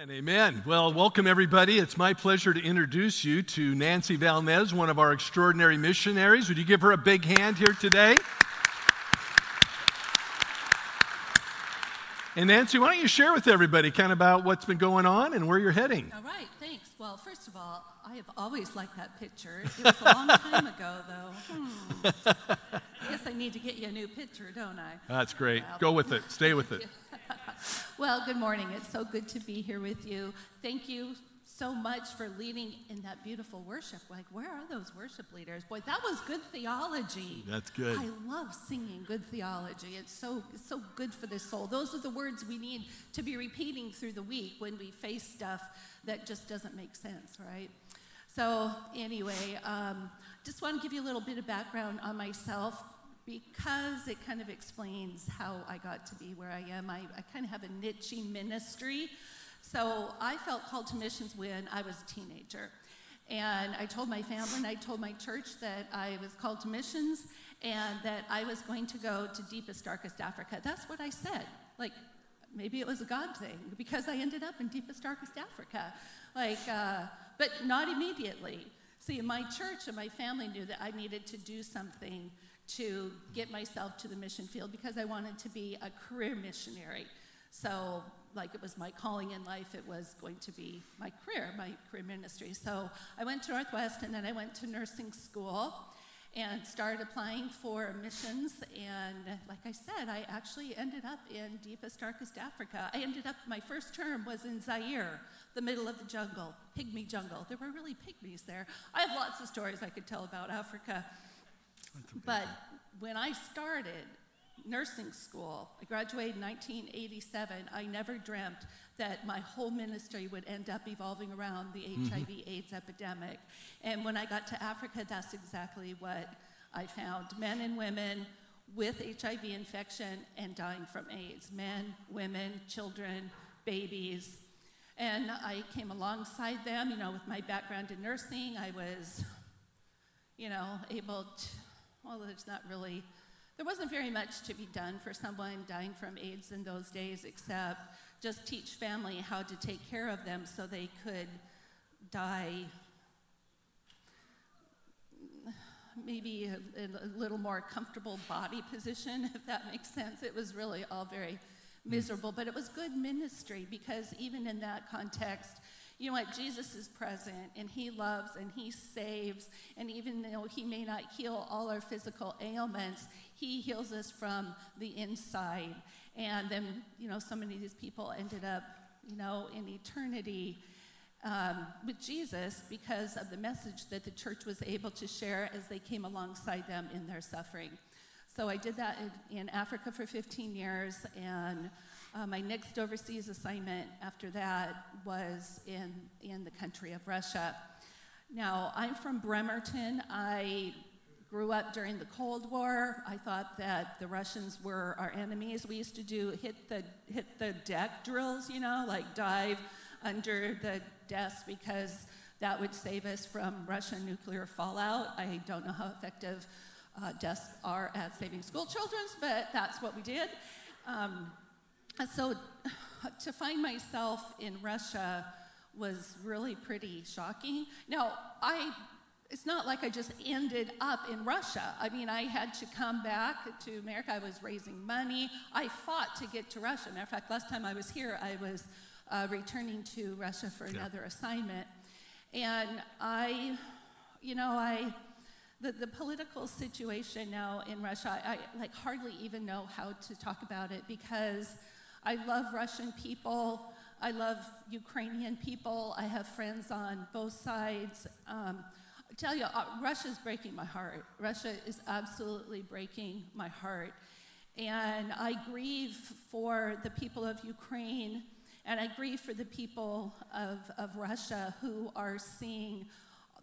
And amen. Well, welcome everybody. It's my pleasure to introduce you to Nancy Valnez, one of our extraordinary missionaries. Would you give her a big hand here today? And Nancy, why don't you share with everybody kind of about what's been going on and where you're heading? All right, thanks. Well, first of all, I have always liked that picture. It was a long time ago, though. Hmm. I guess I need to get you a new picture, don't I? That's great. Well, Go with it. Stay with it. well, good morning. It's so good to be here with you. Thank you so much for leading in that beautiful worship. Like, where are those worship leaders? Boy, that was good theology. That's good. I love singing good theology. It's so it's so good for the soul. Those are the words we need to be repeating through the week when we face stuff that just doesn't make sense, right? So, anyway, um, just want to give you a little bit of background on myself because it kind of explains how I got to be where I am. I, I kind of have a niche ministry. So I felt called to missions when I was a teenager. And I told my family and I told my church that I was called to missions and that I was going to go to deepest, darkest Africa. That's what I said. Like, maybe it was a God thing because I ended up in deepest, darkest Africa. Like, uh, but not immediately. See, my church and my family knew that I needed to do something to get myself to the mission field because I wanted to be a career missionary. So like it was my calling in life, it was going to be my career, my career ministry. So I went to Northwest and then I went to nursing school and started applying for missions. And like I said, I actually ended up in deepest, darkest Africa. I ended up, my first term was in Zaire, the middle of the jungle, pygmy jungle. There were really pygmies there. I have lots of stories I could tell about Africa. But when I started, nursing school. I graduated in 1987. I never dreamt that my whole ministry would end up evolving around the mm-hmm. HIV AIDS epidemic. And when I got to Africa, that's exactly what I found men and women with HIV infection and dying from AIDS men, women, children, babies. And I came alongside them, you know, with my background in nursing. I was, you know, able to, well, there's not really there wasn't very much to be done for someone dying from AIDS in those days except just teach family how to take care of them so they could die maybe a, a, little more comfortable body position, if that makes sense. It was really all very hmm. miserable, but it was good ministry because even in that context, you know what? Jesus is present and he loves and he saves. And even though he may not heal all our physical ailments, he heals us from the inside. And then, you know, so many of these people ended up, you know, in eternity um, with Jesus because of the message that the church was able to share as they came alongside them in their suffering. So I did that in, in Africa for 15 years, and uh, my next overseas assignment after that was in, in the country of Russia. Now, I'm from Bremerton. I grew up during the Cold War. I thought that the Russians were our enemies. We used to do hit the, hit the deck drills, you know, like dive under the desk because that would save us from Russian nuclear fallout. I don't know how effective uh, desks are at saving school children, but that's what we did. Um, so to find myself in Russia was really pretty shocking. Now, I it's not like I just ended up in Russia. I mean, I had to come back to America. I was raising money. I fought to get to Russia. Matter of fact, last time I was here, I was uh, returning to Russia for another assignment. And I, you know, I, the, the political situation now in Russia, I, I like hardly even know how to talk about it because I love Russian people. I love Ukrainian people. I have friends on both sides. Um, I tell you, uh, Russia's breaking my heart. Russia is absolutely breaking my heart. And I grieve for the people of Ukraine, and I grieve for the people of, of Russia who are seeing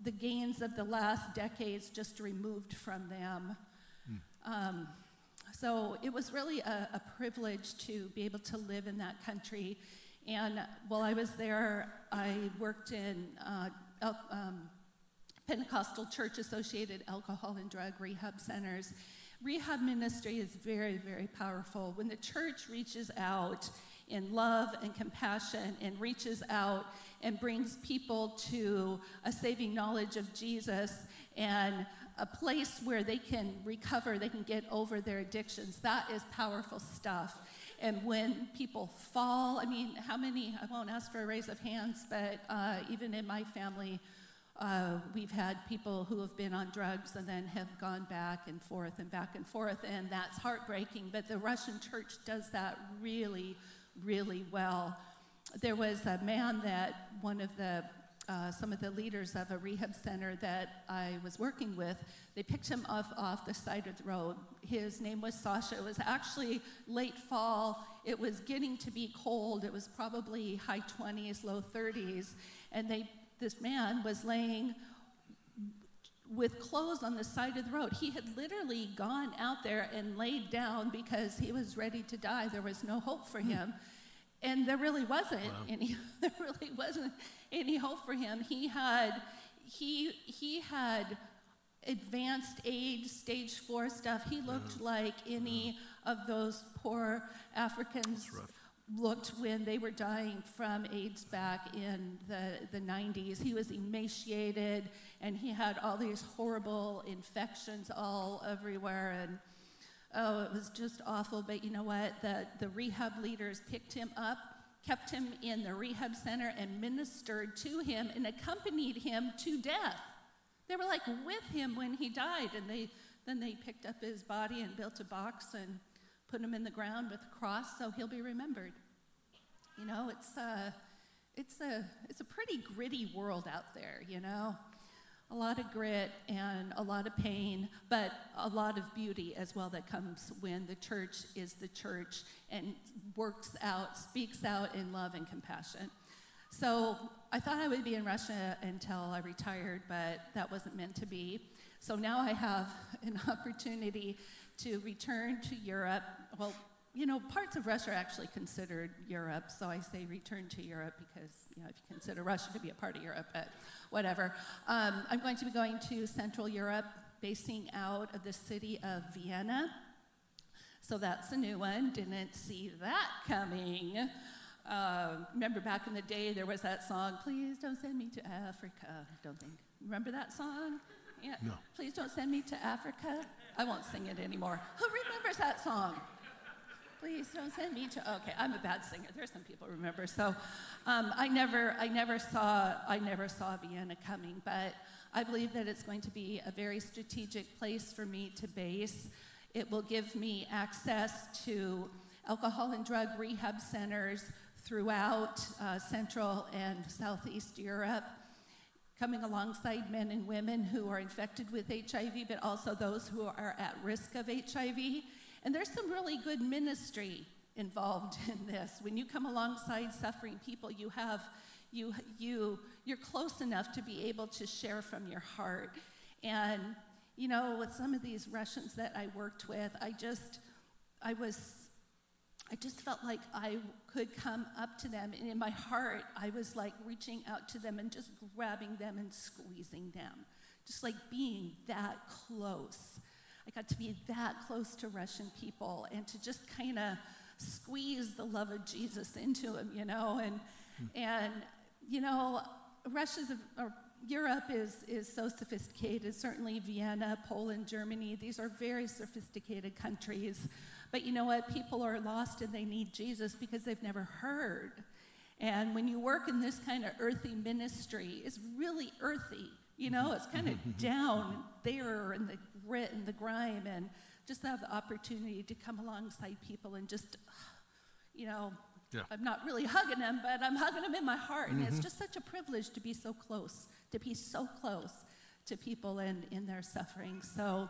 the gains of the last decades just removed from them. Mm. Um, so it was really a, a, privilege to be able to live in that country. And while I was there, I worked in uh, um, Pentecostal church associated alcohol and drug rehab centers. Rehab ministry is very, very powerful. When the church reaches out in love and compassion and reaches out and brings people to a saving knowledge of Jesus and a place where they can recover, they can get over their addictions. That is powerful stuff. And when people fall, I mean, how many, I won't ask for a raise of hands, but uh, even in my family, uh, we've had people who have been on drugs and then have gone back and forth and back and forth, and that's heartbreaking. But the Russian church does that really, really well. There was a man that one of the uh, some of the leaders of a rehab center that I was working with, they picked him off off the side of the road. His name was Sasha. It was actually late fall. It was getting to be cold. It was probably high 20s, low 30s, and they this man was laying with clothes on the side of the road. He had literally gone out there and laid down because he was ready to die. There was no hope for hmm. him. And there really wasn't wow. any there really wasn't any hope for him. He had he he had advanced age, stage four stuff. He looked yeah. like any of those poor Africans looked when they were dying from AIDS back in the, the 90s. He was emaciated and he had all these horrible infections all everywhere. And oh, it was just awful. But you know what? The, the rehab leaders picked him up, kept him in the rehab center, and ministered to him and accompanied him to death. They were like with him when he died. And they, then they picked up his body and built a box and put him in the ground with a cross so he'll be remembered. You know, it's a, uh, it's a, it's a pretty gritty world out there, you know? A lot of grit and a lot of pain, but a lot of beauty as well that comes when the church is the church and works out, speaks out in love and compassion. So I thought I would be in Russia until I retired, but that wasn't meant to be. So now I have an opportunity to return to Europe. Well, you know, parts of Russia are actually considered Europe, so I say return to Europe because, you know, if you consider Russia to be a part of Europe, but whatever. Um, I'm going to be going to Central Europe, basing out of the city of Vienna. So that's a new one. Didn't see that coming. Uh, remember back in the day, there was that song, Please Don't Send Me to Africa. Don't think. Remember that song? Yeah. No. Please don't send me to Africa. I won't sing it anymore. Who remembers that song? Please don't send me to. Okay, I'm a bad singer. There's some people remember. So, um, I never, I never saw, I never saw Vienna coming. But I believe that it's going to be a very strategic place for me to base. It will give me access to alcohol and drug rehab centers throughout uh, Central and Southeast Europe, coming alongside men and women who are infected with HIV, but also those who are at risk of HIV. And there's some really good ministry involved in this. When you come alongside suffering people, you have you you you're close enough to be able to share from your heart. And you know, with some of these Russians that I worked with, I just I was I just felt like I could come up to them, and in my heart, I was like reaching out to them and just grabbing them and squeezing them, just like being that close. I got to be that close to Russian people and to just kind of squeeze the love of Jesus into them, you know, and hmm. and you know, Russia's or Europe is is so sophisticated. Certainly, Vienna, Poland, Germany; these are very sophisticated countries. But you know what? People are lost and they need Jesus because they've never heard. And when you work in this kind of earthy ministry, it's really earthy. You know, it's kind of down there in the grit and the grime, and just have the opportunity to come alongside people and just, you know, yeah. I'm not really hugging them, but I'm hugging them in my heart. And mm-hmm. it's just such a privilege to be so close, to be so close to people and in their suffering. So,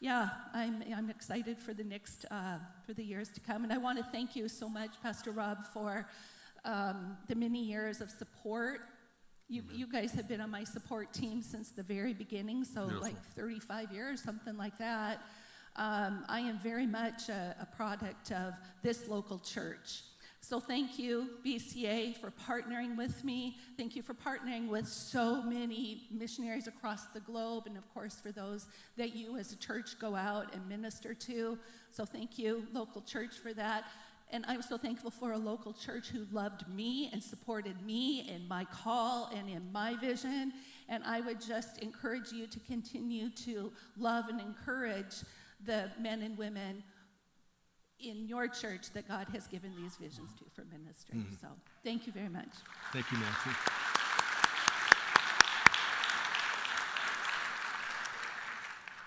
yeah, I'm, I'm excited for the next, uh, for the years to come. And I want to thank you so much, Pastor Rob, for um, the many years of support you, you guys have been on my support team since the very beginning, so Beautiful. like 35 years, something like that. Um, I am very much a, a, product of this local church. So thank you, BCA, for partnering with me. Thank you for partnering with so many missionaries across the globe, and of course, for those that you as a church go out and minister to. So thank you, local church, for that. and I'm so thankful for a local church who loved me and supported me in my call and in my vision. And I would just encourage you to continue to love and encourage the men and women in your church that God has given these visions to for ministry. Mm-hmm. So thank you very much. Thank you, Nancy.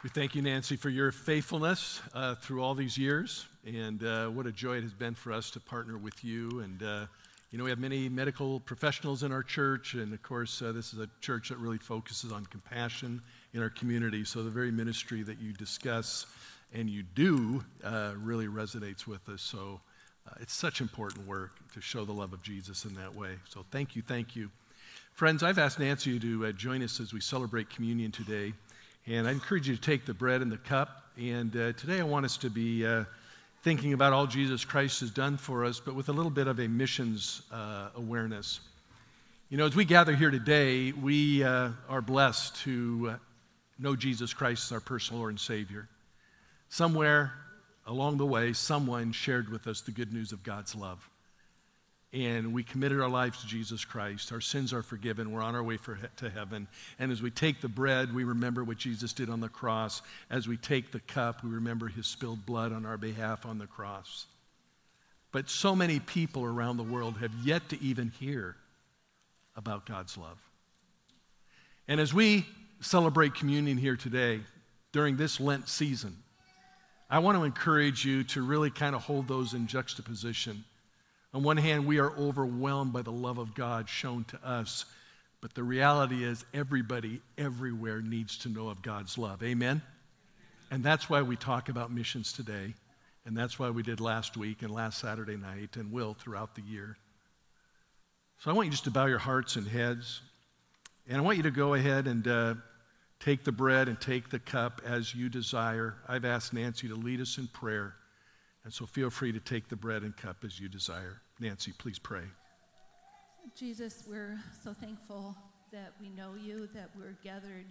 We thank you, Nancy, for your faithfulness uh, through all these years. And uh, what a joy it has been for us to partner with you. And, uh, you know, we have many medical professionals in our church. And, of course, uh, this is a church that really focuses on compassion in our community. So the very ministry that you discuss and you do uh, really resonates with us. So uh, it's such important work to show the love of Jesus in that way. So thank you, thank you. Friends, I've asked Nancy to join us as we celebrate communion today. And I encourage you to take the bread and the cup. And uh, today I want us to be uh, thinking about all Jesus Christ has done for us, but with a little bit of a missions uh, awareness. You know, as we gather here today, we uh, are blessed to uh, know Jesus Christ as our personal Lord and Savior. Somewhere along the way, someone shared with us the good news of God's love and we committed our lives to Jesus Christ. Our sins are forgiven. We're on our way for, to heaven. And as we take the bread, we remember what Jesus did on the cross. As we take the cup, we remember his spilled blood on our behalf on the cross. But so many people around the world have yet to even hear about God's love. And as we celebrate communion here today, during this Lent season, I want to encourage you to really kind of hold those in juxtaposition on one hand, we are overwhelmed by the love of God shown to us, but the reality is everybody everywhere needs to know of God's love. Amen? And that's why we talk about missions today, and that's why we did last week and last Saturday night and will throughout the year. So I want you just to bow your hearts and heads, and I want you to go ahead and uh, take the bread and take the cup as you desire. I've asked Nancy to lead us in prayer. And so feel free to take the bread and cup as you desire. Nancy, please pray. Jesus, we're so thankful that we know you, that we're gathered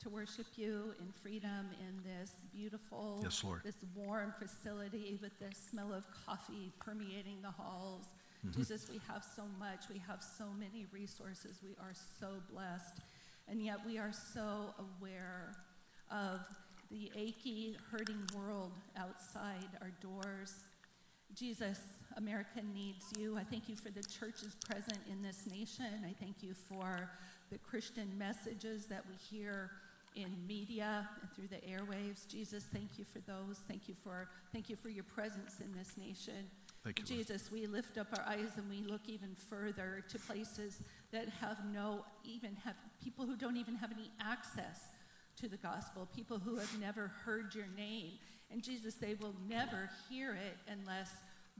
to worship you in freedom in this beautiful, yes, Lord. this warm facility with the smell of coffee permeating the halls. Mm-hmm. Jesus, we have so much. We have so many resources. We are so blessed. And yet we are so aware of the achy, hurting world outside our doors. Jesus, America needs you. I thank you for the churches present in this nation. I thank you for the Christian messages that we hear in media and through the airwaves. Jesus, thank you for those. Thank you for thank you for your presence in this nation. Thank you, Jesus, we lift up our eyes and we look even further to places that have no even have people who don't even have any access to the gospel, people who have never heard your name. And Jesus, they will never hear it unless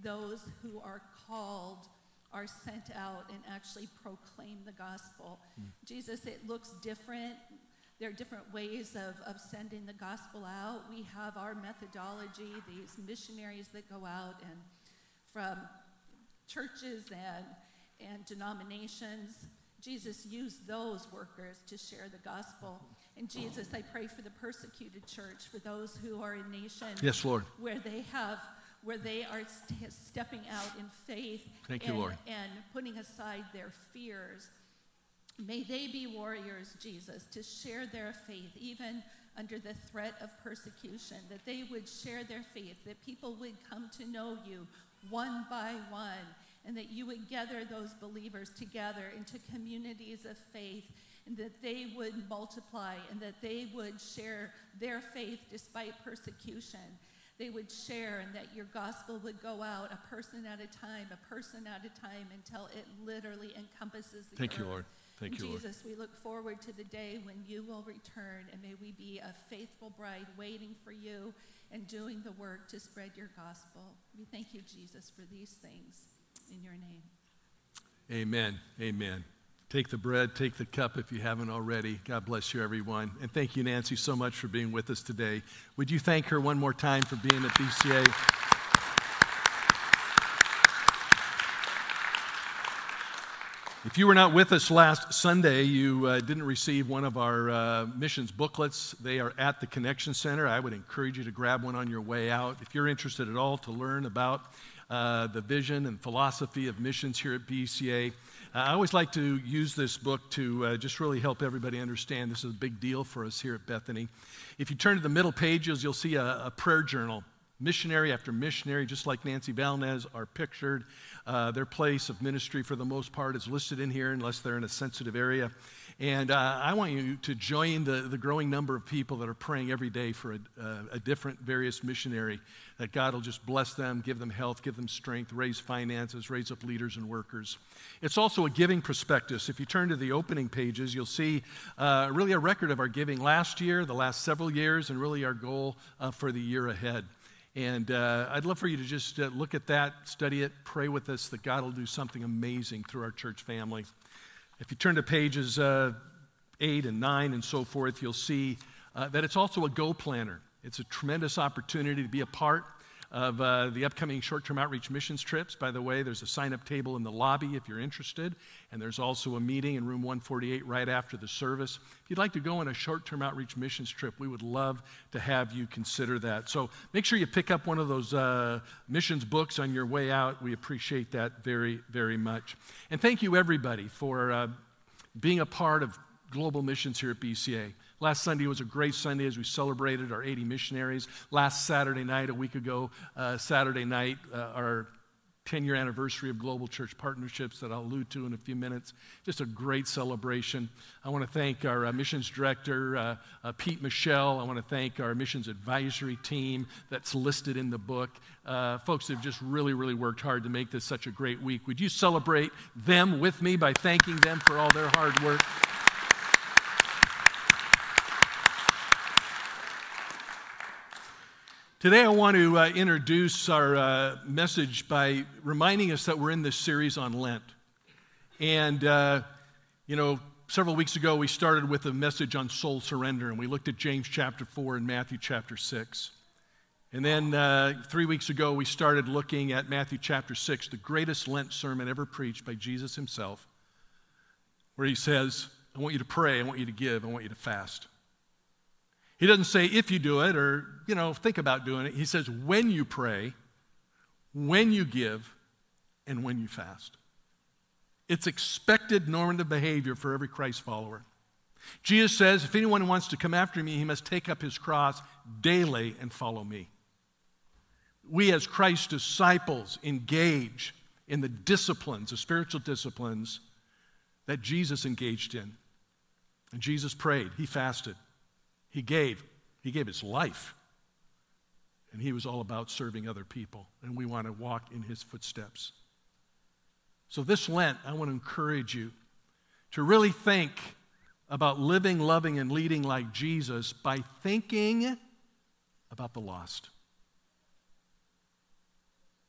those who are called are sent out and actually proclaim the gospel. Mm. Jesus, it looks different. There are different ways of, of sending the gospel out. We have our methodology, these missionaries that go out and from churches and, and denominations. Jesus used those workers to share the gospel. And Jesus, I pray for the persecuted church, for those who are in nations yes, Lord. where they have where they are st- stepping out in faith Thank and, you, Lord. and putting aside their fears. May they be warriors, Jesus, to share their faith, even under the threat of persecution, that they would share their faith, that people would come to know you one by one, and that you would gather those believers together into communities of faith and that they would multiply and that they would share their faith despite persecution. They would share and that your gospel would go out a person at a time, a person at a time until it literally encompasses the Thank earth. you, Lord. Thank you, Jesus, Lord. we look forward to the day when you will return, and may we be a faithful bride waiting for you and doing the work to spread your gospel. We thank you, Jesus, for these things in your name. Amen. Amen. Take the bread, take the cup if you haven't already. God bless you, everyone. And thank you, Nancy, so much for being with us today. Would you thank her one more time for being at BCA? If you were not with us last Sunday, you uh, didn't receive one of our uh, missions booklets. They are at the Connection Center. I would encourage you to grab one on your way out. If you're interested at all to learn about uh, the vision and philosophy of missions here at BCA. Uh, I always like to use this book to uh, just really help everybody understand this is a big deal for us here at Bethany. If you turn to the middle pages, you'll see a, a prayer journal. Missionary after missionary, just like Nancy Valnez, are pictured. Uh, their place of ministry, for the most part, is listed in here unless they're in a sensitive area. And uh, I want you to join the, the growing number of people that are praying every day for a, uh, a different, various missionary, that God will just bless them, give them health, give them strength, raise finances, raise up leaders and workers. It's also a giving prospectus. If you turn to the opening pages, you'll see uh, really a record of our giving last year, the last several years, and really our goal uh, for the year ahead. And uh, I'd love for you to just uh, look at that, study it, pray with us that God will do something amazing through our church family. If you turn to pages uh, 8 and 9 and so forth, you'll see uh, that it's also a go planner. It's a tremendous opportunity to be a part of uh, the upcoming short term outreach missions trips. By the way, there's a sign up table in the lobby if you're interested, and there's also a meeting in room 148 right after the service. If you'd like to go on a short term outreach missions trip, we would love to have you consider that. So make sure you pick up one of those uh, missions books on your way out. We appreciate that very, very much. And thank you, everybody, for uh, being a part of global missions here at BCA. Last Sunday was a great Sunday as we celebrated our 80 missionaries. Last Saturday night, a week ago, uh, Saturday night, uh, our 10 year anniversary of Global Church Partnerships that I'll allude to in a few minutes. Just a great celebration. I want to thank our uh, missions director, uh, uh, Pete Michelle. I want to thank our missions advisory team that's listed in the book. Uh, folks have just really, really worked hard to make this such a great week. Would you celebrate them with me by thanking them for all their hard work? Today, I want to uh, introduce our uh, message by reminding us that we're in this series on Lent. And, uh, you know, several weeks ago, we started with a message on soul surrender, and we looked at James chapter 4 and Matthew chapter 6. And then uh, three weeks ago, we started looking at Matthew chapter 6, the greatest Lent sermon ever preached by Jesus himself, where he says, I want you to pray, I want you to give, I want you to fast. He doesn't say if you do it or, you know, think about doing it. He says when you pray, when you give, and when you fast. It's expected normative behavior for every Christ follower. Jesus says, if anyone wants to come after me, he must take up his cross daily and follow me. We, as Christ's disciples, engage in the disciplines, the spiritual disciplines that Jesus engaged in. And Jesus prayed, he fasted. He gave. He gave his life. And he was all about serving other people. And we want to walk in his footsteps. So, this Lent, I want to encourage you to really think about living, loving, and leading like Jesus by thinking about the lost.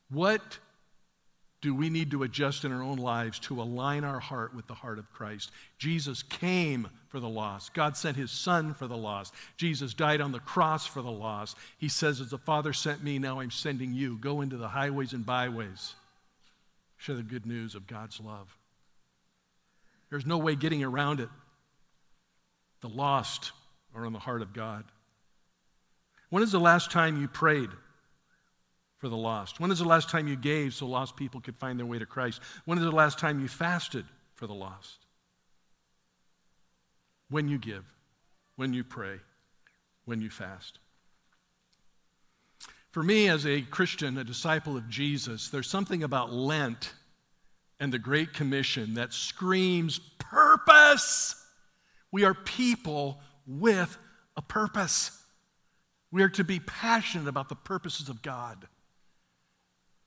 What do we need to adjust in our own lives to align our heart with the heart of Christ? Jesus came for the lost. God sent his son for the lost. Jesus died on the cross for the lost. He says, As the Father sent me, now I'm sending you. Go into the highways and byways. Share the good news of God's love. There's no way getting around it. The lost are on the heart of God. When is the last time you prayed? For the lost? When is the last time you gave so lost people could find their way to Christ? When is the last time you fasted for the lost? When you give, when you pray, when you fast. For me, as a Christian, a disciple of Jesus, there's something about Lent and the Great Commission that screams purpose. We are people with a purpose. We are to be passionate about the purposes of God.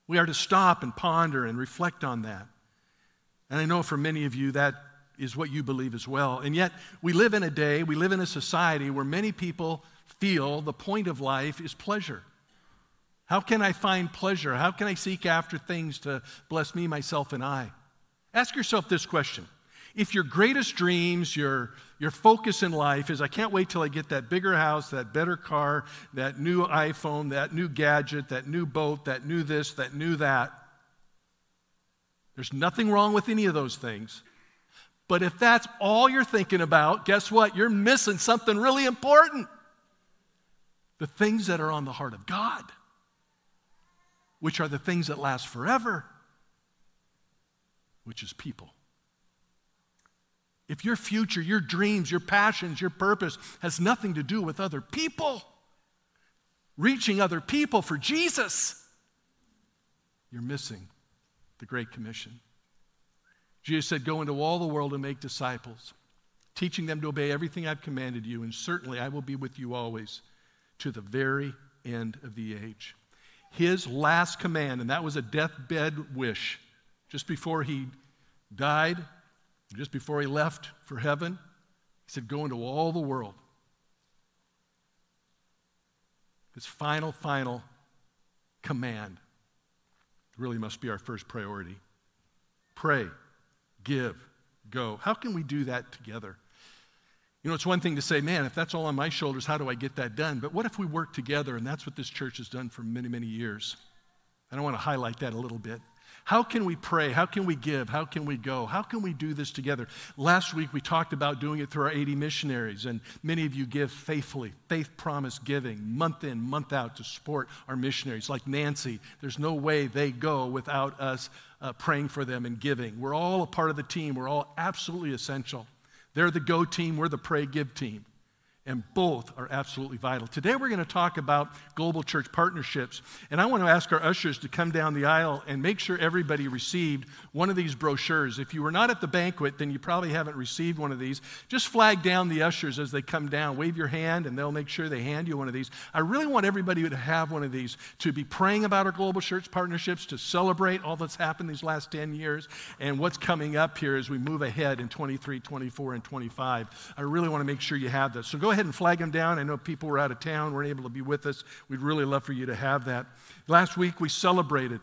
We are to stop and ponder and reflect on that. And I know for many of you that is what you believe as well. And yet, we live in a day, we live in a society where many people feel the point of life is pleasure. How can I find pleasure? How can I seek after things to bless me, myself, and I? Ask yourself this question if your greatest dreams, your, your focus in life is, I can't wait till I get that bigger house, that better car, that new iPhone, that new gadget, that new boat, that new this, that new that. There's nothing wrong with any of those things. But if that's all you're thinking about, guess what? You're missing something really important the things that are on the heart of God. which are the things that last forever, which is people. If your future, your dreams, your passions, your purpose has nothing to do with other people, reaching other people for Jesus, you're missing the Great Commission. Jesus said, Go into all the world and make disciples, teaching them to obey everything I've commanded you, and certainly I will be with you always to the very end of the age. His last command, and that was a deathbed wish, just before he died, just before he left for heaven, he said, Go into all the world. His final, final command really must be our first priority. Pray, give, go. How can we do that together? You know, it's one thing to say, man, if that's all on my shoulders, how do I get that done? But what if we work together? And that's what this church has done for many, many years. And I want to highlight that a little bit. How can we pray? How can we give? How can we go? How can we do this together? Last week we talked about doing it through our 80 missionaries, and many of you give faithfully, faith promise giving, month in, month out to support our missionaries. Like Nancy, there's no way they go without us uh, praying for them and giving. We're all a part of the team, we're all absolutely essential. They're the go team, we're the pray give team and both are absolutely vital. Today we're going to talk about global church partnerships, and I want to ask our ushers to come down the aisle and make sure everybody received one of these brochures. If you were not at the banquet, then you probably haven't received one of these. Just flag down the ushers as they come down. Wave your hand, and they'll make sure they hand you one of these. I really want everybody to have one of these, to be praying about our global church partnerships, to celebrate all that's happened these last 10 years, and what's coming up here as we move ahead in 23, 24, and 25. I really want to make sure you have this. So go ahead ahead and flag them down. I know people were out of town, weren't able to be with us. We'd really love for you to have that. Last week we celebrated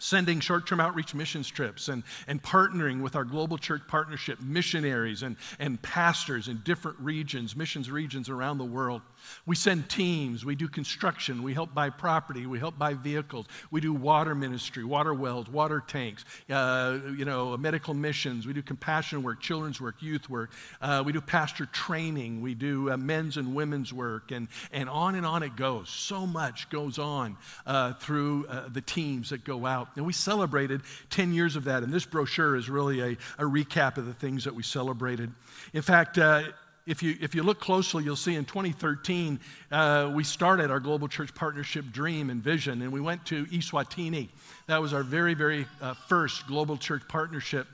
sending short term outreach missions trips and, and partnering with our global church partnership missionaries and, and pastors in different regions, missions regions around the world. We send teams, we do construction, we help buy property, we help buy vehicles, we do water ministry, water wells, water tanks, uh, you know, medical missions, we do compassion work, children's work, youth work, uh, we do pastor training, we do uh, men's and women's work, and, and on and on it goes. So much goes on uh, through uh, the teams that go out. And we celebrated 10 years of that, and this brochure is really a, a recap of the things that we celebrated. In fact, uh, if you, if you look closely, you'll see in 2013, uh, we started our Global Church Partnership Dream and Vision, and we went to Eswatini. That was our very, very uh, first Global Church Partnership.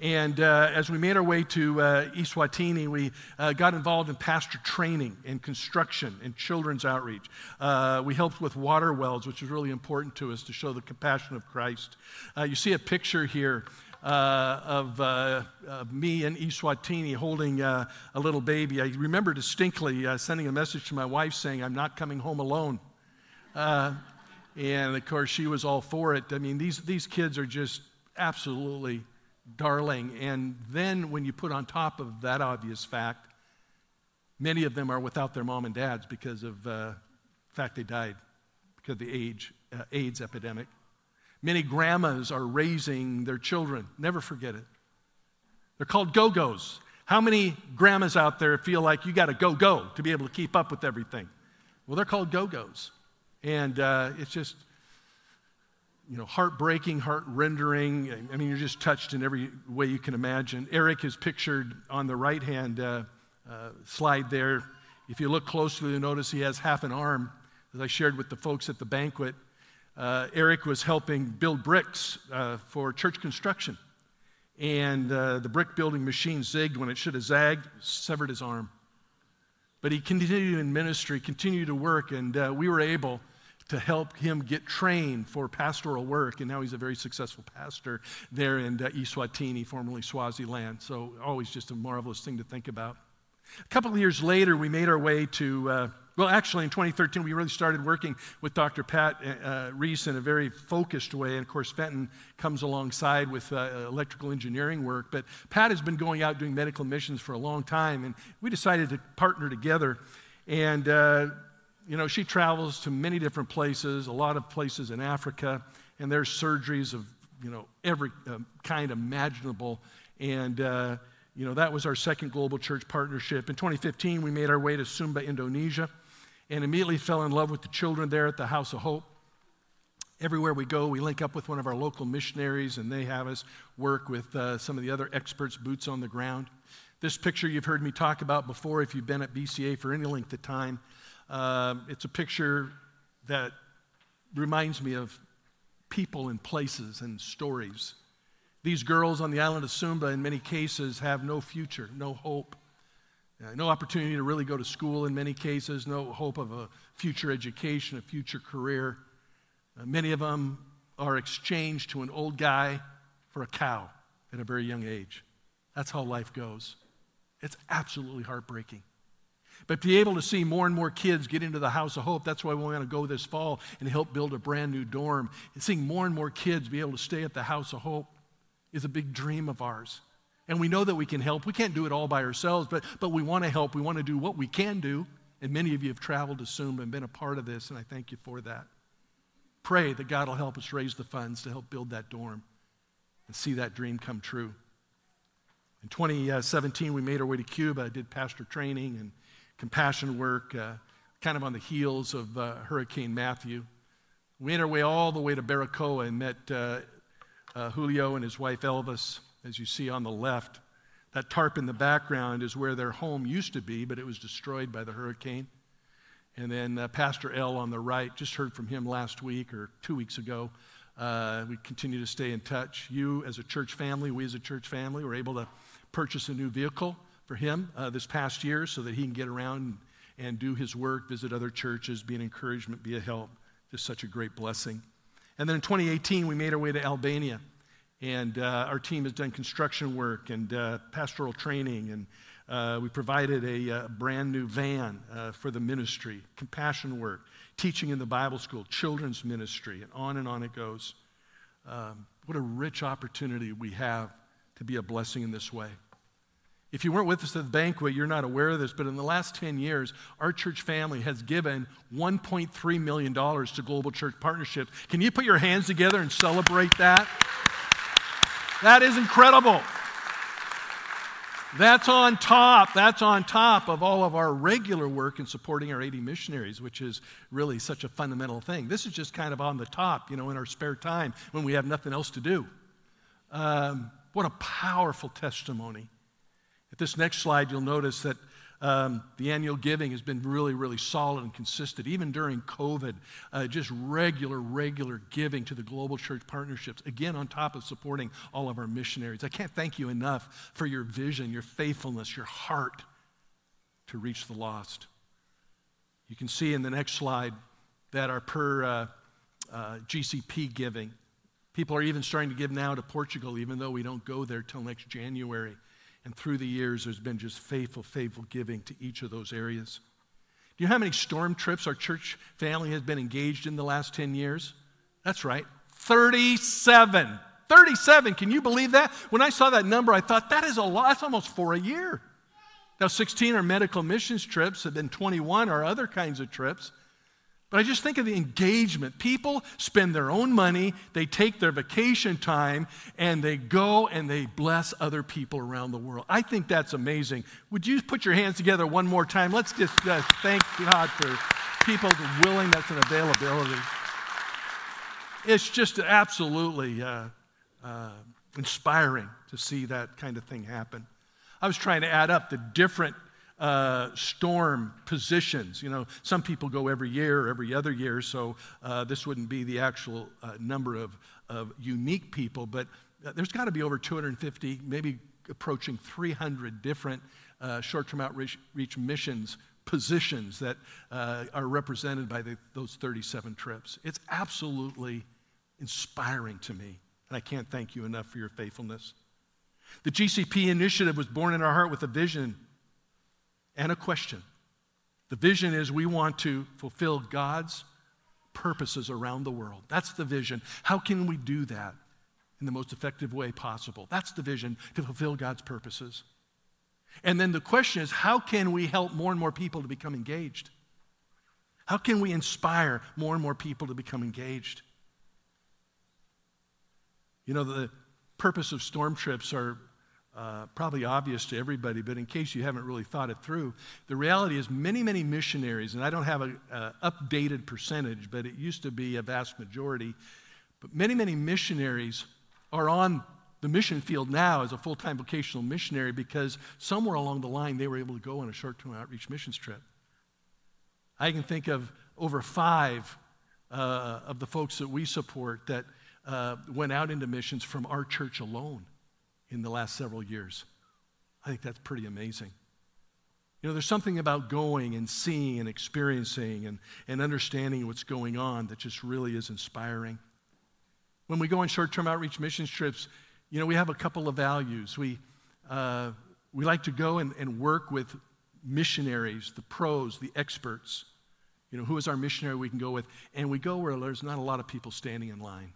And uh, as we made our way to uh, Eswatini, we uh, got involved in pastor training and construction and children's outreach. Uh, we helped with water wells, which was really important to us to show the compassion of Christ. Uh, you see a picture here of, uh, of, me in Eswatini holding uh, a little baby. I remember distinctly uh, sending a message to my wife saying, I'm not coming home alone. Uh, and of course, she was all for it. I mean, these, these kids are just absolutely darling. And then when you put on top of that obvious fact, many of them are without their mom and dads because of uh, the fact they died because of the age, AIDS epidemic. Many grandmas are raising their children. Never forget it. They're called go go's. How many grandmas out there feel like you got to go go to be able to keep up with everything? Well, they're called go go's. And uh, it's just, you know, heartbreaking, heart rendering. I mean, you're just touched in every way you can imagine. Eric is pictured on the right hand uh, uh, slide there. If you look closely, you'll notice he has half an arm, as I shared with the folks at the banquet. Uh, Eric was helping build bricks uh, for church construction. And uh, the brick building machine zigged when it should have zagged, severed his arm. But he continued in ministry, continued to work, and uh, we were able to help him get trained for pastoral work. And now he's a very successful pastor there in uh, Eswatini, formerly Swaziland. So, always just a marvelous thing to think about. A couple of years later, we made our way to uh, well, actually, in 2013, we really started working with Dr. Pat uh, uh, Reese in a very focused way. And of course, Fenton comes alongside with uh, electrical engineering work. But Pat has been going out doing medical missions for a long time. And we decided to partner together. And, uh, you know, she travels to many different places, a lot of places in Africa. And there's surgeries of, you know, every uh, kind imaginable. And, uh, you know, that was our second global church partnership. In 2015, we made our way to Sumba, Indonesia and immediately fell in love with the children there at the House of Hope. Everywhere we go, we link up with one of our local missionaries, and they have us work with uh, some of the other experts, boots on the ground. This picture you've heard me talk about before if you've been at BCA for any length of time. Uh, it's a picture that reminds me of people and places and stories. These girls on the island of Sumba, in many cases, have no future, no hope, no opportunity to really go to school in many cases, no hope of a future education, a future career. Uh, many of them are exchanged to an old guy for a cow at a very young age. That's how life goes. It's absolutely heartbreaking. But to be able to see more and more kids get into the House of Hope, that's why we want to go this fall and help build a brand new dorm. And seeing more and more kids be able to stay at the House of Hope is a big dream of ours. And we know that we can help. We can't do it all by ourselves, but, but we want to help. We want to do what we can do. And many of you have traveled to Sumba and been a part of this, and I thank you for that. Pray that God will help us raise the funds to help build that dorm and see that dream come true. In 2017, we made our way to Cuba, did pastor training and compassion work, uh, kind of on the heels of uh, Hurricane Matthew. We made our way all the way to Baracoa and met uh, uh, Julio and his wife Elvis, as you see on the left. That tarp in the background is where their home used to be, but it was destroyed by the hurricane. And then uh, Pastor L on the right, just heard from him last week or two weeks ago. Uh, we continue to stay in touch. You, as a church family, we as a church family, were able to purchase a new vehicle for him uh, this past year so that he can get around and, and do his work, visit other churches, be an encouragement, be a help. Just such a great blessing. And then in 2018, we made our way to Albania. And uh, our team has done construction work and uh, pastoral training. And uh, we provided a uh, brand new van uh, for the ministry, compassion work, teaching in the Bible school, children's ministry, and on and on it goes. Um, what a rich opportunity we have to be a blessing in this way. If you weren't with us at the banquet, you're not aware of this, but in the last 10 years, our church family has given $1.3 million to Global Church Partnership. Can you put your hands together and celebrate that? That is incredible. That's on top. That's on top of all of our regular work in supporting our 80 missionaries, which is really such a fundamental thing. This is just kind of on the top, you know, in our spare time when we have nothing else to do. Um, what a powerful testimony at this next slide, you'll notice that um, the annual giving has been really, really solid and consistent, even during COVID. Uh, just regular, regular giving to the global church partnerships, again, on top of supporting all of our missionaries. I can't thank you enough for your vision, your faithfulness, your heart to reach the lost. You can see in the next slide that our per uh, uh, GCP giving, people are even starting to give now to Portugal, even though we don't go there till next January. And through the years, there's been just faithful, faithful giving to each of those areas. Do you know how many storm trips our church family has been engaged in the last 10 years? That's right, 37. 37. Can you believe that? When I saw that number, I thought that is a lot. That's almost for a year. Now, 16 are medical missions trips, and then 21 are other kinds of trips. But I just think of the engagement. People spend their own money, they take their vacation time, and they go and they bless other people around the world. I think that's amazing. Would you put your hands together one more time? Let's just uh, thank God for people's willingness and availability. It's just absolutely uh, uh, inspiring to see that kind of thing happen. I was trying to add up the different uh, storm positions. You know, some people go every year or every other year, so uh, this wouldn't be the actual uh, number of, of unique people, but uh, there's got to be over 250, maybe approaching 300 different uh, short term outreach missions positions that uh, are represented by the, those 37 trips. It's absolutely inspiring to me, and I can't thank you enough for your faithfulness. The GCP initiative was born in our heart with a vision and a question. The vision is we want to fulfill God's purposes around the world. That's the vision. How can we do that in the most effective way possible? That's the vision to fulfill God's purposes. And then the question is how can we help more and more people to become engaged? How can we inspire more and more people to become engaged? You know, the purpose of storm trips are uh, probably obvious to everybody, but in case you haven't really thought it through, the reality is many, many missionaries, and I don't have an updated percentage, but it used to be a vast majority, but many, many missionaries are on the mission field now as a full time vocational missionary because somewhere along the line they were able to go on a short term outreach missions trip. I can think of over five uh, of the folks that we support that uh, went out into missions from our church alone in the last several years. I think that's pretty amazing. You know, there's something about going and seeing and experiencing and, and understanding what's going on that just really is inspiring. When we go on short term outreach missions trips, you know, we have a couple of values. We, uh, we like to go and, and work with missionaries, the pros, the experts. You know, who is our missionary we can go with? And we go where there's not a lot of people standing in line.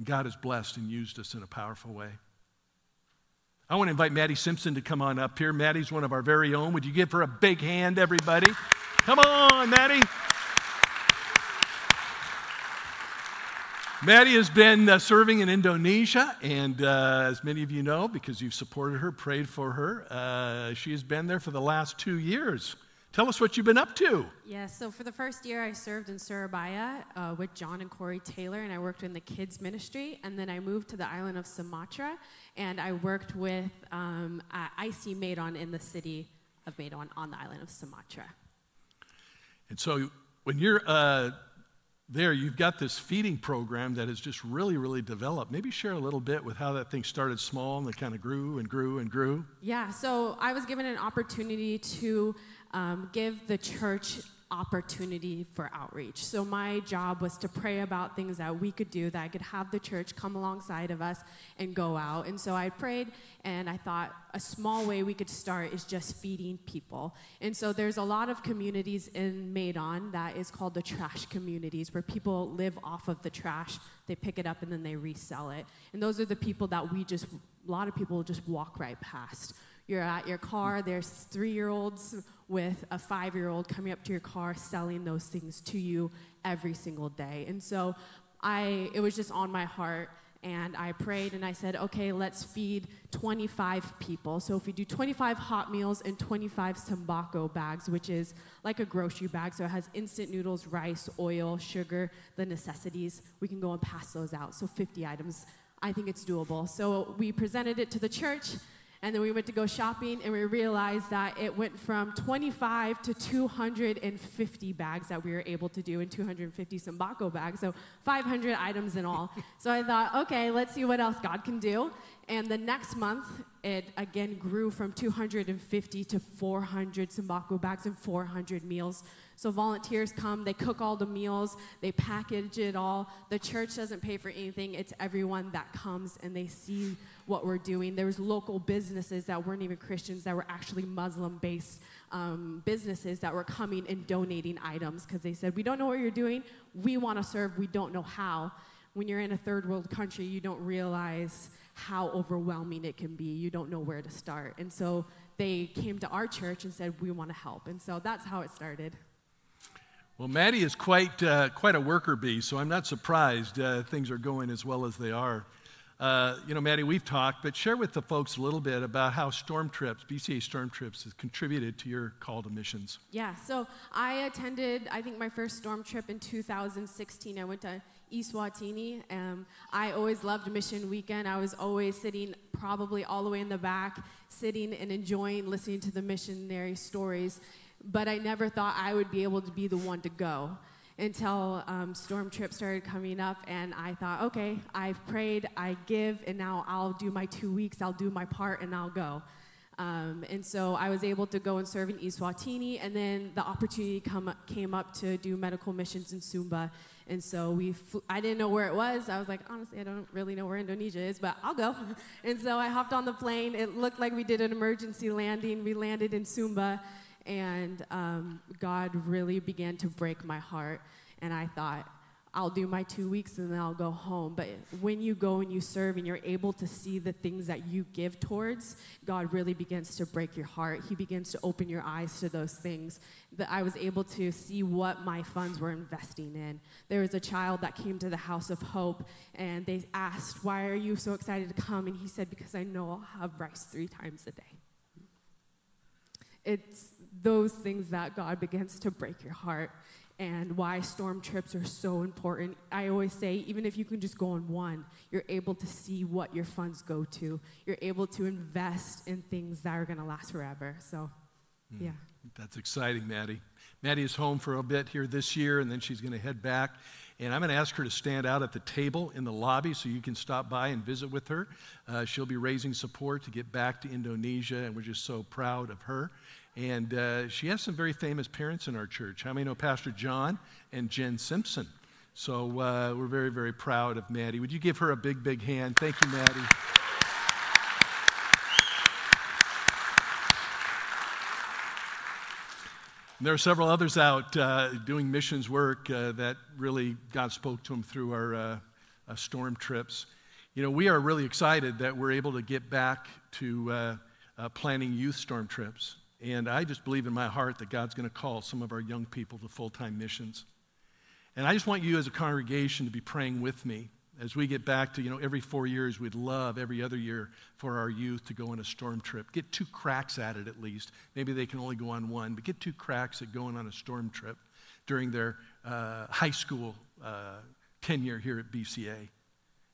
And God has blessed and used us in a powerful way. I want to invite Maddie Simpson to come on up here. Maddie's one of our very own. Would you give her a big hand, everybody? Come on, Maddie. Maddie has been uh, serving in Indonesia, and uh, as many of you know, because you've supported her, prayed for her, uh, she has been there for the last two years. Tell us what you've been up to. Yeah, so for the first year, I served in Surabaya uh, with John and Corey Taylor, and I worked in the kids' ministry. And then I moved to the island of Sumatra, and I worked with um, IC Medan in the city of Medan on the island of Sumatra. And so when you're uh, there, you've got this feeding program that has just really, really developed. Maybe share a little bit with how that thing started small and it kind of grew and grew and grew. Yeah, so I was given an opportunity to um, give the church opportunity for outreach. So my job was to pray about things that we could do that I could have the church come alongside of us and go out. And so I prayed and I thought a small way we could start is just feeding people. And so there's a lot of communities in Medan that is called the trash communities where people live off of the trash. They pick it up and then they resell it. And those are the people that we just a lot of people just walk right past. You're at your car, there's 3-year-olds with a five year old coming up to your car selling those things to you every single day. And so I, it was just on my heart. And I prayed and I said, okay, let's feed 25 people. So if we do 25 hot meals and 25 sembako bags, which is like a grocery bag, so it has instant noodles, rice, oil, sugar, the necessities, we can go and pass those out. So 50 items. I think it's doable. So we presented it to the church. And then we went to go shopping and we realized that it went from 25 to 250 bags that we were able to do and 250 Sembako bags. So 500 items in all. so I thought, okay, let's see what else God can do. And the next month, it again grew from 250 to 400 Sembako bags and 400 meals. So volunteers come, they cook all the meals, they package it all. The church doesn't pay for anything, it's everyone that comes and they see what we're doing. There was local businesses that weren't even Christians that were actually Muslim-based um, businesses that were coming and donating items because they said, we don't know what you're doing, we want to serve, we don't know how. When you're in a third world country, you don't realize how overwhelming it can be. You don't know where to start. And so they came to our church and said, we want to help. And so that's how it started. Well, Maddie is quite, uh, quite a worker bee, so I'm not surprised uh, things are going as well as they are. Uh, you know, Maddie, we've talked, but share with the folks a little bit about how Storm Trips, BCA Storm Trips, has contributed to your call to missions. Yeah, so I attended, I think, my first Storm Trip in 2016. I went to Eswatini. Um, I always loved Mission Weekend. I was always sitting probably all the way in the back, sitting and enjoying listening to the missionary stories but I never thought I would be able to be the one to go until um, Storm Trip started coming up, and I thought, okay, I've prayed, I give, and now I'll do my two weeks, I'll do my part, and I'll go. Um, and so I was able to go and serve in Eswatini, and then the opportunity come, came up to do medical missions in Sumba. And so we, I didn't know where it was. I was like, honestly, I don't really know where Indonesia is, but I'll go. and so I hopped on the plane. It looked like we did an emergency landing. We landed in Sumba, and um, God really began to break my heart. And I thought, I'll do my two weeks and then I'll go home. But when you go and you serve and you're able to see the things that you give towards, God really begins to break your heart. He begins to open your eyes to those things. That I was able to see what my funds were investing in. There was a child that came to the House of Hope and they asked, Why are you so excited to come? And he said, Because I know I'll have rice three times a day. It's those things that God begins to break your heart and why storm trips are so important. I always say, even if you can just go on one, you're able to see what your funds go to. You're able to invest in things that are going to last forever. So, mm, yeah. That's exciting, Maddie. Maddie is home for a bit here this year, and then she's going to head back. And I'm going to ask her to stand out at the table in the lobby so you can stop by and visit with her. Uh, she'll be raising support to get back to Indonesia, and we're just so proud of her. And uh, she has some very famous parents in our church. How many know Pastor John and Jen Simpson? So uh, we're very, very proud of Maddie. Would you give her a big, big hand? Thank you, Maddie. there are several others out uh, doing missions work uh, that really God spoke to them through our uh, uh, storm trips. You know, we are really excited that we're able to get back to planning youth storm trips. And I just believe in my heart that God's going to call some of our young people to full time missions. And I just want you as a congregation to be praying with me as we get back to, you know, every four years, we'd love every other year for our youth to go on a storm trip. Get two cracks at it at least. Maybe they can only go on one, but get two cracks at going on a storm trip during their uh, high school uh, tenure here at BCA.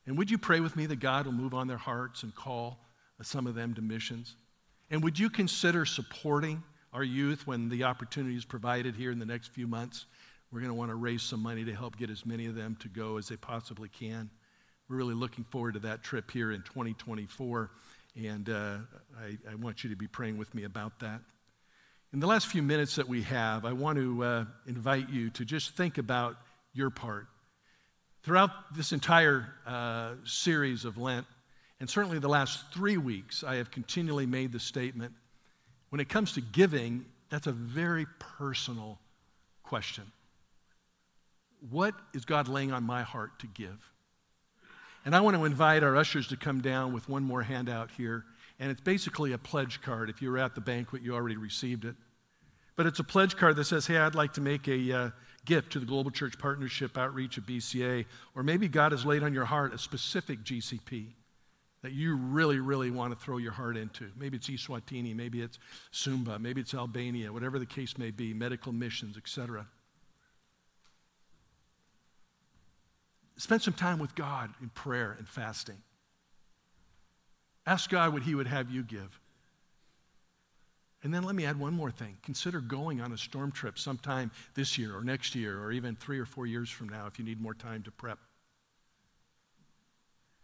And would you pray with me that God will move on their hearts and call some of them to missions? And would you consider supporting our youth when the opportunity is provided here in the next few months? We're going to want to raise some money to help get as many of them to go as they possibly can. We're really looking forward to that trip here in 2024, and uh, I, I, want you to be praying with me about that. In the last few minutes that we have, I want to uh, invite you to just think about your part. Throughout this entire uh, series of Lent, and certainly the last three weeks, I have continually made the statement when it comes to giving, that's a very personal question. What is God laying on my heart to give? And I want to invite our ushers to come down with one more handout here. And it's basically a pledge card. If you were at the banquet, you already received it. But it's a pledge card that says, hey, I'd like to make a uh, gift to the Global Church Partnership Outreach at BCA. Or maybe God has laid on your heart a specific GCP that you really, really want to throw your heart into. Maybe it's Eswatini, maybe it's Sumba, maybe it's Albania, whatever the case may be, medical missions, etc. Spend some time with God in prayer and fasting. Ask God what He would have you give. And then let me add one more thing. Consider going on a storm trip sometime this year or next year or even three or four years from now if you need more time to prep.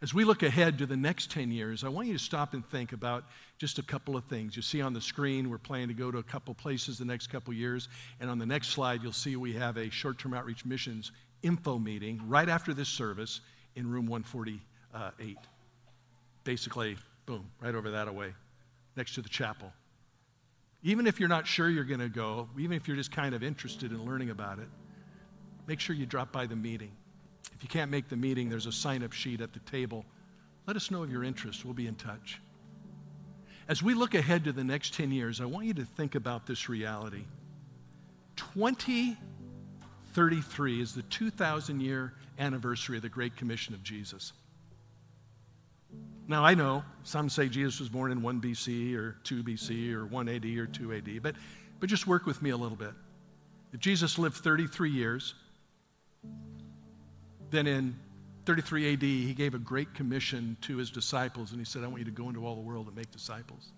As we look ahead to the next 10 years, I want you to stop and think about just a couple of things. You see on the screen, we're planning to go to a couple places the next couple years. And on the next slide, you'll see we have a short term outreach missions info meeting right after this service in room 148. Basically, boom, right over that away, next to the chapel. Even if you're not sure you're going to go, even if you're just kind of interested in learning about it, make sure you drop by the meeting. You can't make the meeting, there's a sign up sheet at the table. Let us know of your interest. We'll be in touch. As we look ahead to the next 10 years, I want you to think about this reality. 2033 is the 2,000 year anniversary of the Great Commission of Jesus. Now, I know some say Jesus was born in 1 BC or 2 BC or 1 AD or 2 AD, but, but just work with me a little bit. If Jesus lived 33 years, then in 33 AD, he gave a great commission to his disciples, and he said, I want you to go into all the world and make disciples.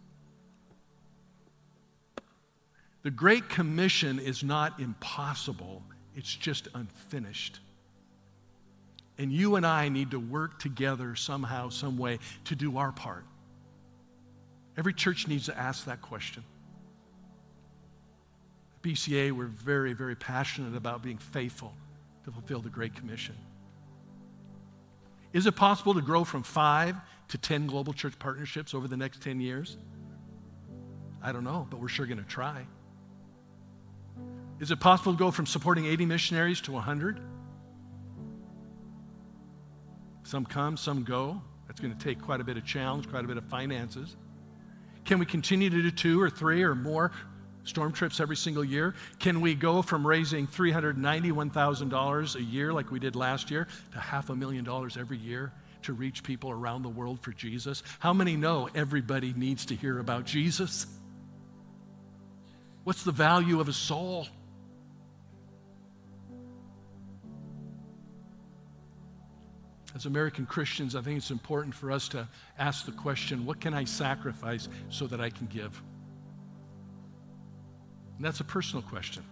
The Great Commission is not impossible, it's just unfinished. And you and I need to work together somehow, some way to do our part. Every church needs to ask that question. At BCA, we're very, very passionate about being faithful to fulfill the Great Commission. Is it possible to grow from five to 10 global church partnerships over the next 10 years? I don't know, but we're sure going to try. Is it possible to go from supporting 80 missionaries to 100? Some come, some go. That's going to take quite a bit of challenge, quite a bit of finances. Can we continue to do two or three or more storm trips every single year? Can we go from raising $391,000 a year like we did last year to half a million dollars every year to reach people around the world for Jesus? How many know everybody needs to hear about Jesus? What's the value of a soul? As American Christians, I think it's important for us to ask the question what can I sacrifice so that I can give? And that's a personal question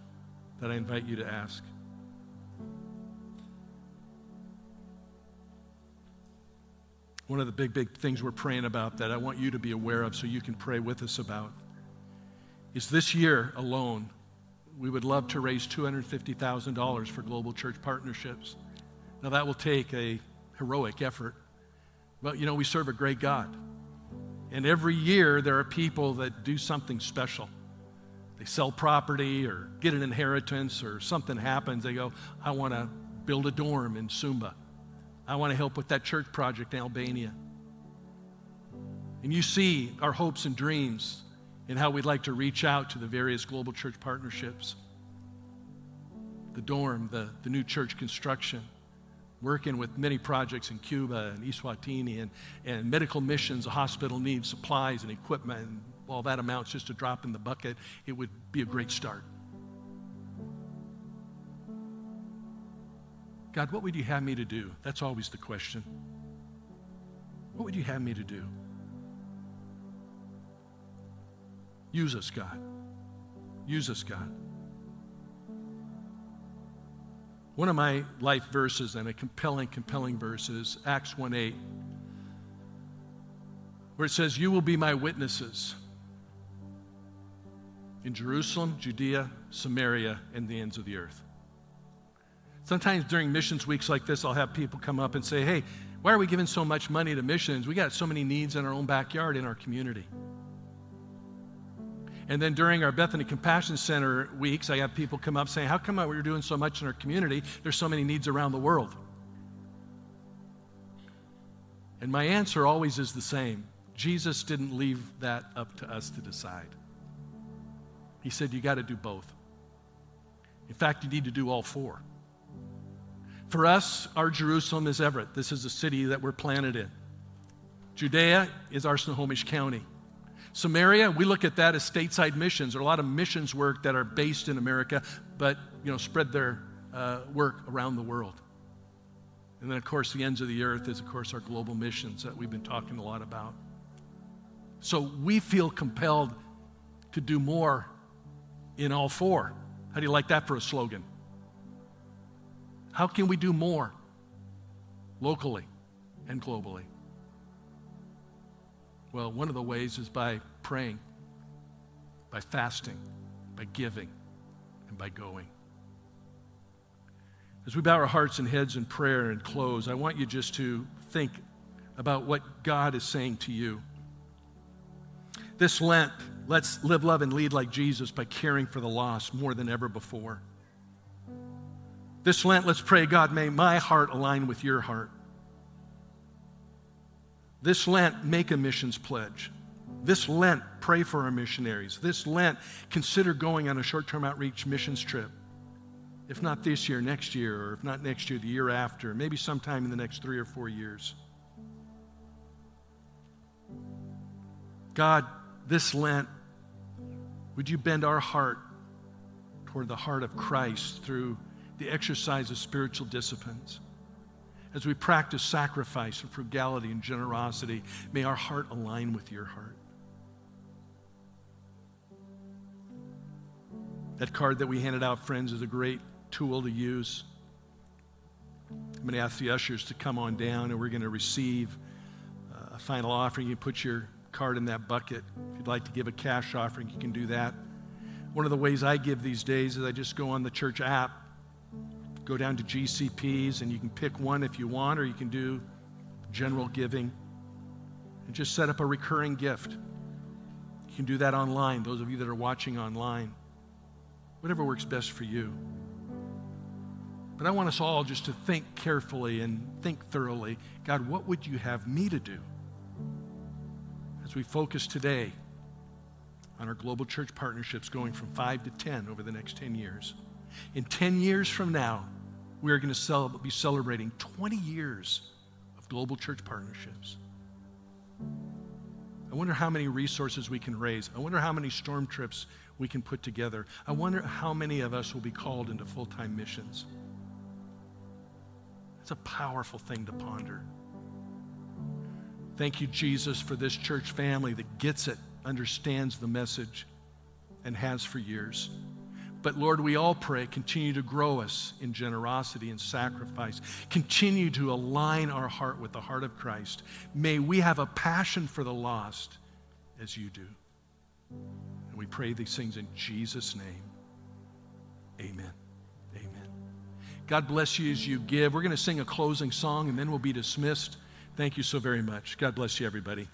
that I invite you to ask. One of the big, big things we're praying about that I want you to be aware of so you can pray with us about is this year alone, we would love to raise $250,000 for global church partnerships. Now, that will take a heroic effort. But you know, we serve a great God. And every year there are people that do something special. They sell property or get an inheritance or something happens. They go, I want to build a dorm in Sumba. I want to help with that church project in Albania. And you see our hopes and dreams and how we'd like to reach out to the various global church partnerships the dorm, the, the new church construction working with many projects in Cuba and Eswatini and, and medical missions, a hospital needs supplies and equipment, and all that amounts just a drop in the bucket, it would be a great start. God, what would you have me to do? That's always the question. What would you have me to do? Use us, God. Use us, God. One of my life verses and a compelling, compelling verse is Acts 1 8, where it says, You will be my witnesses in Jerusalem, Judea, Samaria, and the ends of the earth. Sometimes during missions weeks like this, I'll have people come up and say, Hey, why are we giving so much money to missions? We got so many needs in our own backyard in our community. And then during our Bethany Compassion Center weeks, I have people come up saying, How come we're doing so much in our community? There's so many needs around the world. And my answer always is the same Jesus didn't leave that up to us to decide. He said, You got to do both. In fact, you need to do all four. For us, our Jerusalem is Everett. This is a city that we're planted in. Judea is our Snohomish County. Samaria, we look at that as stateside missions. There are a lot of missions work that are based in America, but you know, spread their uh, work around the world. And then, of course, the ends of the earth is, of course, our global missions that we've been talking a lot about. So we feel compelled to do more in all four. How do you like that for a slogan? How can we do more locally and globally? Well, one of the ways is by praying, by fasting, by giving, and by going. As we bow our hearts and heads in prayer and close, I want you just to think about what God is saying to you. This Lent, let's live, love, and lead like Jesus by caring for the lost more than ever before. This Lent, let's pray, God, may my heart align with your heart. This Lent, make a missions pledge. This Lent, pray for our missionaries. This Lent, consider going on a short term outreach missions trip. If not this year, next year, or if not next year, the year after, maybe sometime in the next three or four years. God, this Lent, would you bend our heart toward the heart of Christ through the exercise of spiritual disciplines? as we practice sacrifice and frugality and generosity, may our heart align with your heart. That card that we handed out, friends, is a great tool to use. I'm going to ask the ushers to come on down and we're going to receive uh, a final offering. You put your card in that bucket. If you'd like to give a cash offering, you can do that. One of the ways I give these days is I just go on the church app go down to GCPs and you can pick one if you want, or you can do general giving and just set up a recurring gift. You can do that online, those of you that are watching online. Whatever works best for you. But I want us all just to think carefully and think thoroughly God, what would you have me to do? As we focus today on our global church partnerships going from 5 to 10 over the next 10 years. In 10 years from now, we are going to be celebrating 20 years of global church partnerships. I wonder how many resources we can raise. I wonder how many storm trips we can put together. I wonder how many of us will be called into full time missions. It's a powerful thing to ponder. Thank you, Jesus, for this church family that gets it, understands the message, and has for years. But Lord, we all pray, continue to grow us in generosity and sacrifice. Continue to align our heart with the heart of Christ. May we have a passion for the lost as you do. And we pray these things in Jesus' name. Amen. Amen. God bless you as you give. We're going to sing a closing song and then we'll be dismissed. Thank you so very much. God bless you, everybody.